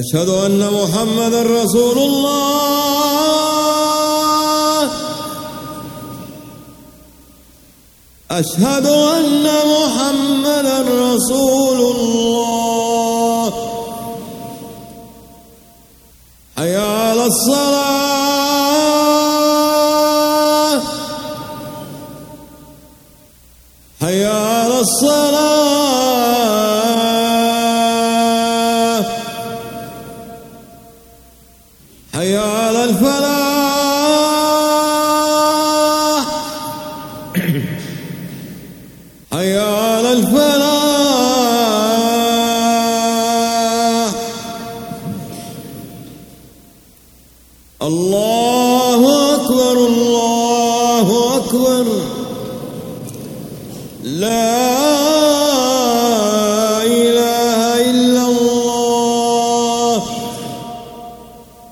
أشهد أن محمدا رسول الله. أشهد أن محمدا رسول الله. حي على الصلاة. حي على الصلاة. حي على الفلاح. حي على الفلاح. الله أكبر الله أكبر. لا